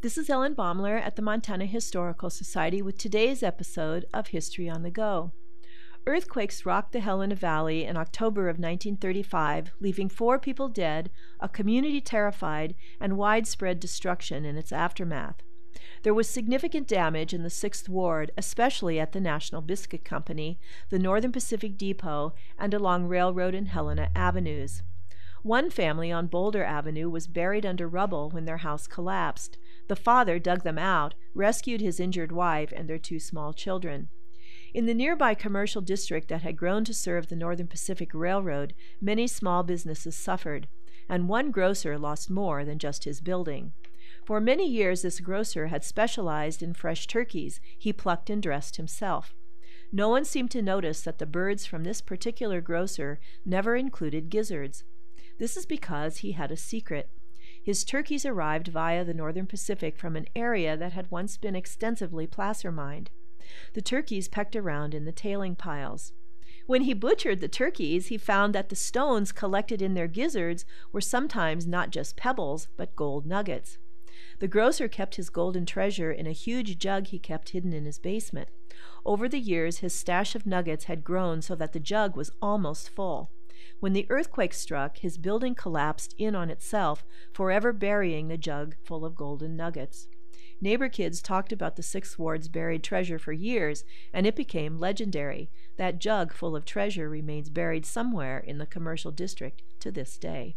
This is Ellen Baumler at the Montana Historical Society with today's episode of History on the Go. Earthquakes rocked the Helena Valley in October of 1935, leaving four people dead, a community terrified, and widespread destruction in its aftermath. There was significant damage in the 6th Ward, especially at the National Biscuit Company, the Northern Pacific Depot, and along Railroad and Helena avenues. One family on Boulder Avenue was buried under rubble when their house collapsed. The father dug them out, rescued his injured wife and their two small children. In the nearby commercial district that had grown to serve the Northern Pacific Railroad, many small businesses suffered, and one grocer lost more than just his building. For many years, this grocer had specialized in fresh turkeys he plucked and dressed himself. No one seemed to notice that the birds from this particular grocer never included gizzards. This is because he had a secret. His turkeys arrived via the Northern Pacific from an area that had once been extensively placer mined. The turkeys pecked around in the tailing piles. When he butchered the turkeys, he found that the stones collected in their gizzards were sometimes not just pebbles, but gold nuggets. The grocer kept his golden treasure in a huge jug he kept hidden in his basement. Over the years, his stash of nuggets had grown so that the jug was almost full. When the earthquake struck, his building collapsed in on itself, forever burying the jug full of golden nuggets. Neighbor kids talked about the Sixth Ward's buried treasure for years, and it became legendary. That jug full of treasure remains buried somewhere in the commercial district to this day.